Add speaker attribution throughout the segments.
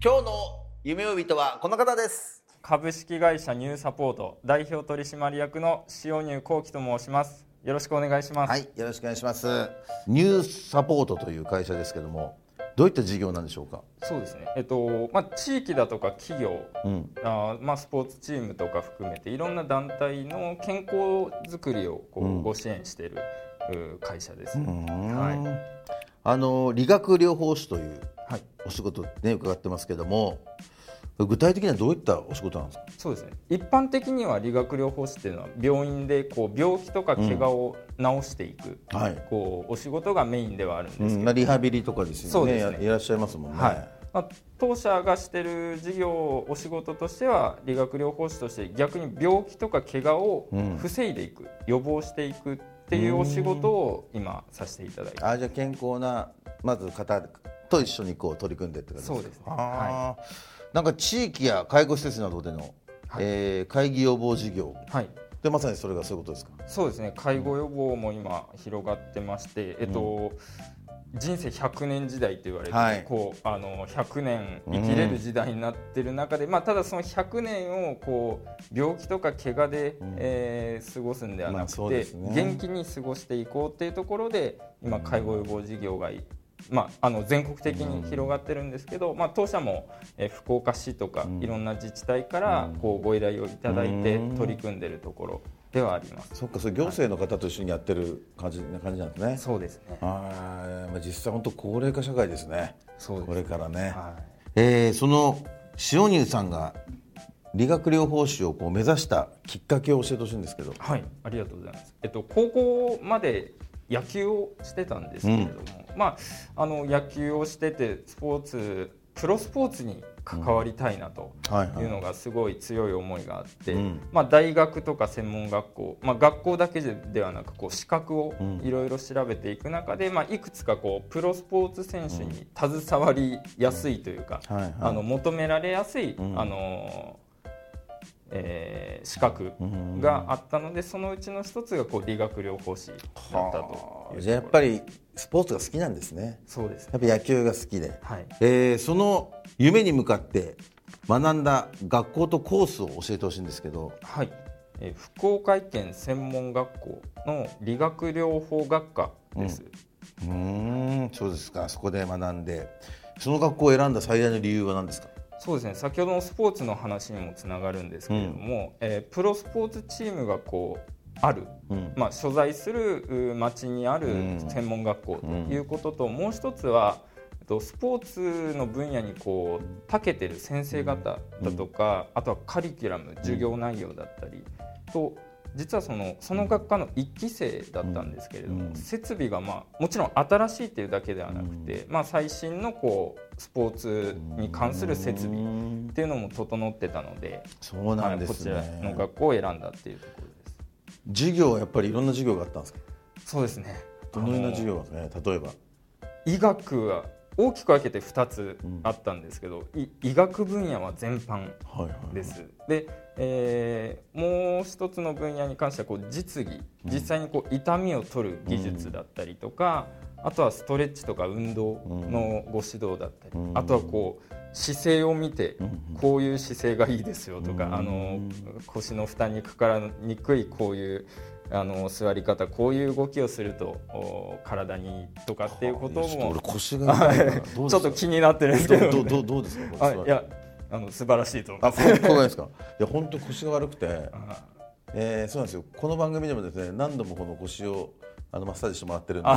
Speaker 1: 今日の夢追い人はこの方です。
Speaker 2: 株式会社ニューサポート代表取締役の塩入幸喜と申します。よろしくお願いします、
Speaker 1: はいよろしくお願いします。ニューサポートという会社ですけどもどういった事業なんでしょうか？
Speaker 2: そうですね。えっとまあ地域だとか企業、
Speaker 1: うん。
Speaker 2: あーまあスポーツチームとか含めていろんな団体の健康づくりをこう、
Speaker 1: うん。
Speaker 2: ご支援しているう会社です、
Speaker 1: うん。
Speaker 2: は
Speaker 1: あの理学療法士という
Speaker 2: はい
Speaker 1: お仕事ね伺ってますけども具体的にはどういったお仕事なんですか？
Speaker 2: そうですね。一般的には理学療法士っていうのは病院でこう病気とか怪我を治していく、
Speaker 1: はい。
Speaker 2: こうお仕事がメインではあるんですけど、
Speaker 1: うんまあ、リハビリとかですよね。
Speaker 2: ね。
Speaker 1: やいらっしゃいますもんね、
Speaker 2: はい。まあ、当社がしてる事業お仕事としては理学療法士として逆に病気とか怪我を
Speaker 1: うん。
Speaker 2: 防いでいく、予防していくっていうお仕事を今させていただいて。
Speaker 1: あじゃあ健康なまず方と一緒にこう取り組んでって感じ
Speaker 2: そうですね。
Speaker 1: なんか地域や介護施設などでの、
Speaker 2: はい。
Speaker 1: えー会議予防事業
Speaker 2: はい。
Speaker 1: でまさにそれがそういうことですか？
Speaker 2: そうですね。介護予防も今広がってまして、えっと人生100年時代と言われて、
Speaker 1: はい。
Speaker 2: こうあの100年生きれる時代になってる中で、まあ、ただその100年をこう病気とか怪我で、えー過ごすんではな
Speaker 1: まあ
Speaker 2: くて、
Speaker 1: そうですね。
Speaker 2: 元気に過ごしていこうっていうところで今介護予防事業がいまあ、あの全国的に広がってるんですけど、まあ、当社も、えー福岡市とか、いろんな自治体からこうご依頼をいただいて取り組んでるところではあります。
Speaker 1: そっかそれ行政の方と一緒にやってる感じな感じなんですね。
Speaker 2: そうですね。
Speaker 1: あーまあ実際本当高齢化社会ですね。
Speaker 2: そう
Speaker 1: これからね、
Speaker 2: はい。
Speaker 1: えーその塩乳さんが理学療法士をこう目指したきっかけを教えてほしいんですけど。
Speaker 2: はい、ありがとうございます。えっと高校まで野球をしてたんですけれども、まああの野球をしててスポーツプロスポーツに関わりたいなと
Speaker 1: はい
Speaker 2: うのがすごい強い思いがあって、
Speaker 1: うん。
Speaker 2: まあ大学とか専門学校、まあ学校だけではなくこう資格をいろいろ調べていく中で、まあいくつかこうプロスポーツ選手に携わりやすいというか、あの求められやすい、
Speaker 1: ん。
Speaker 2: あのえー資格があったのでそのうちの一つがこう理学療法士だったと
Speaker 1: じゃあやっぱりスポーツが好きなんですね。
Speaker 2: そうです
Speaker 1: やっぱ野球が好きで、
Speaker 2: はい。
Speaker 1: えーその夢に向かって学んだ学校とコースを教えてほしいんですけど。
Speaker 2: はい、えー福岡県専門学校の理学療法学科です、
Speaker 1: うーん。そうですか。そこで学んで。その学校を選んだ最大の理由は何ですか？
Speaker 2: そうですね。先ほどのスポーツの話にもつながるんですけれども、えープロスポーツチームがこうある、
Speaker 1: うん。
Speaker 2: まあ、所在するう町にある
Speaker 1: うん。
Speaker 2: 専門学校ということと、もう一つはえっとスポーツの分野にこう長けてる先生方だとか、あとはカリキュラム授業内容だったりと実はそのその学科の1期生だったんですけれども、
Speaker 1: うん。
Speaker 2: 設備が、まあ、もちろん新しいっていうだけではなくて、まあ、最新のこうスポーツに関する設備っていうのも整ってたので、
Speaker 1: そうなんですね、
Speaker 2: はいこちらの学校を選んだっていうところです。
Speaker 1: 授業はやっぱりいろんな授業があったんですか？
Speaker 2: そうですね。
Speaker 1: どのような授業がね？例えば。
Speaker 2: 医学は大きく分けて2つあったんですけど、い医学分野は全般
Speaker 1: はいはい
Speaker 2: です。で、えーもう一つの分野に関してはこう実技。実際にこう痛みを取る技術だったりとか、あとはストレッチとか運動のご指導だったり、あとはこう姿勢を見てこういう姿勢がいいですよとか、あの腰の負担にかからにくいこういうあの座り方こういう動きをするとお体にいいとかっていうことも
Speaker 1: 俺腰が痛い
Speaker 2: ちょっと気になってるんですけど,、
Speaker 1: どうどうどうですか？
Speaker 2: あいやあの素晴らしいと思い
Speaker 1: あ、
Speaker 2: ます。
Speaker 1: こうですか？いや、本当腰が悪くて、
Speaker 2: あ
Speaker 1: えー、そうなんですよ。この番組でもですね、何度もこの腰をあのマッサージしてもらってるんで。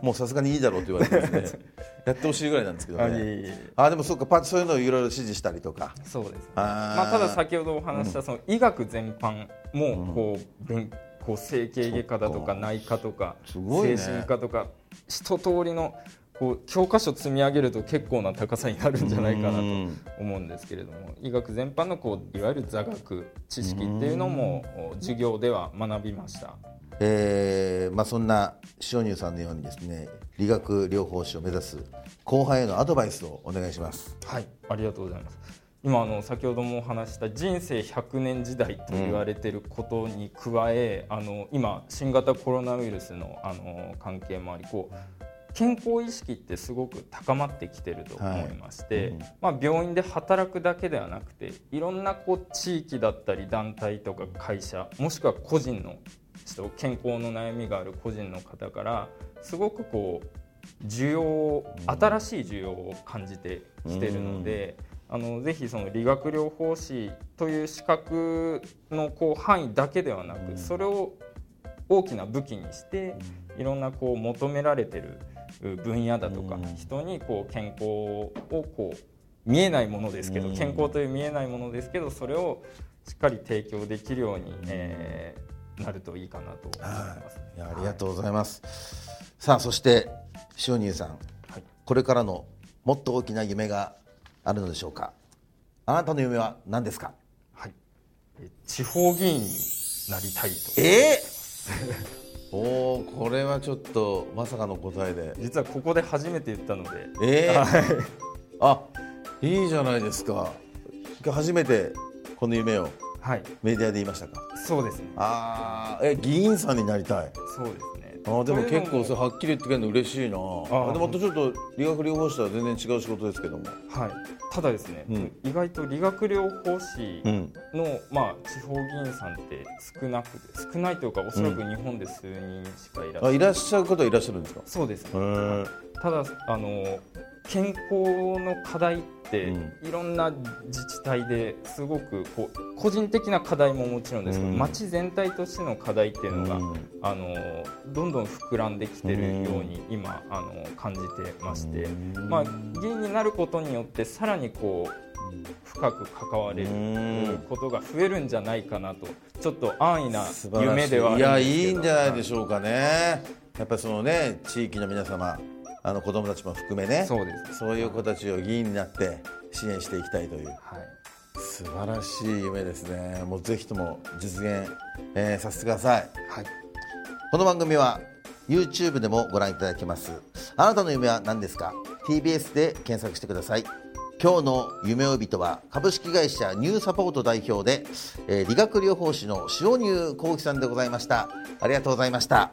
Speaker 1: もうさすがにいいだろうと言われてですね、やってほしいぐらいなんですけどね。
Speaker 2: え
Speaker 1: あ、でもそうか、パそういうのをいろいろ指示したりとか。
Speaker 2: そうですね。
Speaker 1: あー
Speaker 2: まあただ先ほどお話したその医学全般もこう勉こう整形外科だとか内科とか精神科とか一通りのこう教科書積み上げると結構な高さになるんじゃないかなと
Speaker 1: うん
Speaker 2: 思うんですけれども医学全般のこういわゆる座学知識っていうのもお授業では学びました。
Speaker 1: えーまあ、そんな塩乳さんのようにですね理学療法士を目指す後輩へのアドバイスをお願いします。
Speaker 2: はい、ありがとうございます。今あの先ほどもお話しした人生100年時代と言われていることに加え、あの今新型コロナウイルスのあの関係もありこう健康意識ってすごく高まってきてると思いまして、
Speaker 1: はいうん。
Speaker 2: まあ、病院で働くだけではなくていろんなこう地域だったり団体とか会社もしくは個人の人健康の悩みがある個人の方からすごくこう需要新しい需要を感じてきてるので、あのぜひその理学療法士という資格のこう範囲だけではなく、それを大きな武器にして、いろんなこう求められてる分野だとか、
Speaker 1: うん。
Speaker 2: 人にこう健康をこう見えないものですけど、
Speaker 1: うん。
Speaker 2: 健康という見えないものですけどそれをしっかり提供できるように、えーなるといいかなと思います。
Speaker 1: い。やありがとうございます。さあそして塩乳さん、
Speaker 2: はい。
Speaker 1: これからのもっと大きな夢があるのでしょうか？あなたの夢は何ですか？
Speaker 2: はい、え地方議員になりたいと
Speaker 1: え？ー、おおこれはちょっとまさかの答えで。
Speaker 2: 実はここで初めて言ったので、
Speaker 1: え？ー、
Speaker 2: はい
Speaker 1: あいいじゃないですか。初めてこの夢を
Speaker 2: はい、
Speaker 1: メディアで言いましたか？
Speaker 2: そうですね
Speaker 1: ああえ議員さんになりたい。
Speaker 2: そうですね
Speaker 1: あーでも結構そはっきり言ってくれるの嬉しいな。
Speaker 2: ー
Speaker 1: でもまたちょっと理学療法士とは全然違う仕事ですけども。
Speaker 2: はい、ただですね、
Speaker 1: うん。
Speaker 2: 意外と理学療法士
Speaker 1: うん。
Speaker 2: の、まあ、地方議員さんって少なくて少ないというかおそらく日本で数人しかいらっしゃる、
Speaker 1: あいらっしゃる方はいらっしゃるんですか？
Speaker 2: そうですね。ただあの健康の課題って、
Speaker 1: うん。
Speaker 2: いろんな自治体ですごくこう個人的な課題ももちろんですけど、
Speaker 1: うん。
Speaker 2: 町全体としての課題っていうのが、
Speaker 1: うん。
Speaker 2: あのどんどん膨らんできてるように今あの感じてまして、
Speaker 1: うん。
Speaker 2: まあ、議員になることによってさらにこう深く関われる
Speaker 1: うん。
Speaker 2: ことが増えるんじゃないかなとちょっと安易な夢ではあ
Speaker 1: いや
Speaker 2: るんですけど。
Speaker 1: いいんじゃないで
Speaker 2: ょ
Speaker 1: しょうかね。やっぱりそのね地域の皆様あの子供たちも含めね。
Speaker 2: そうです。
Speaker 1: そういう子たちを議員になって支援していきたいという。
Speaker 2: はい。
Speaker 1: 素晴らしい夢ですね。もうぜひとも実現、えーさせてください。
Speaker 2: はい。
Speaker 1: この番組は YouTube でもご覧いただけます。あなたの夢は何ですか？TBS で検索してください。今日の夢追い人は株式会社ニューサポート代表で、えー理学療法士の塩乳幸喜さんでございました。ありがとうございました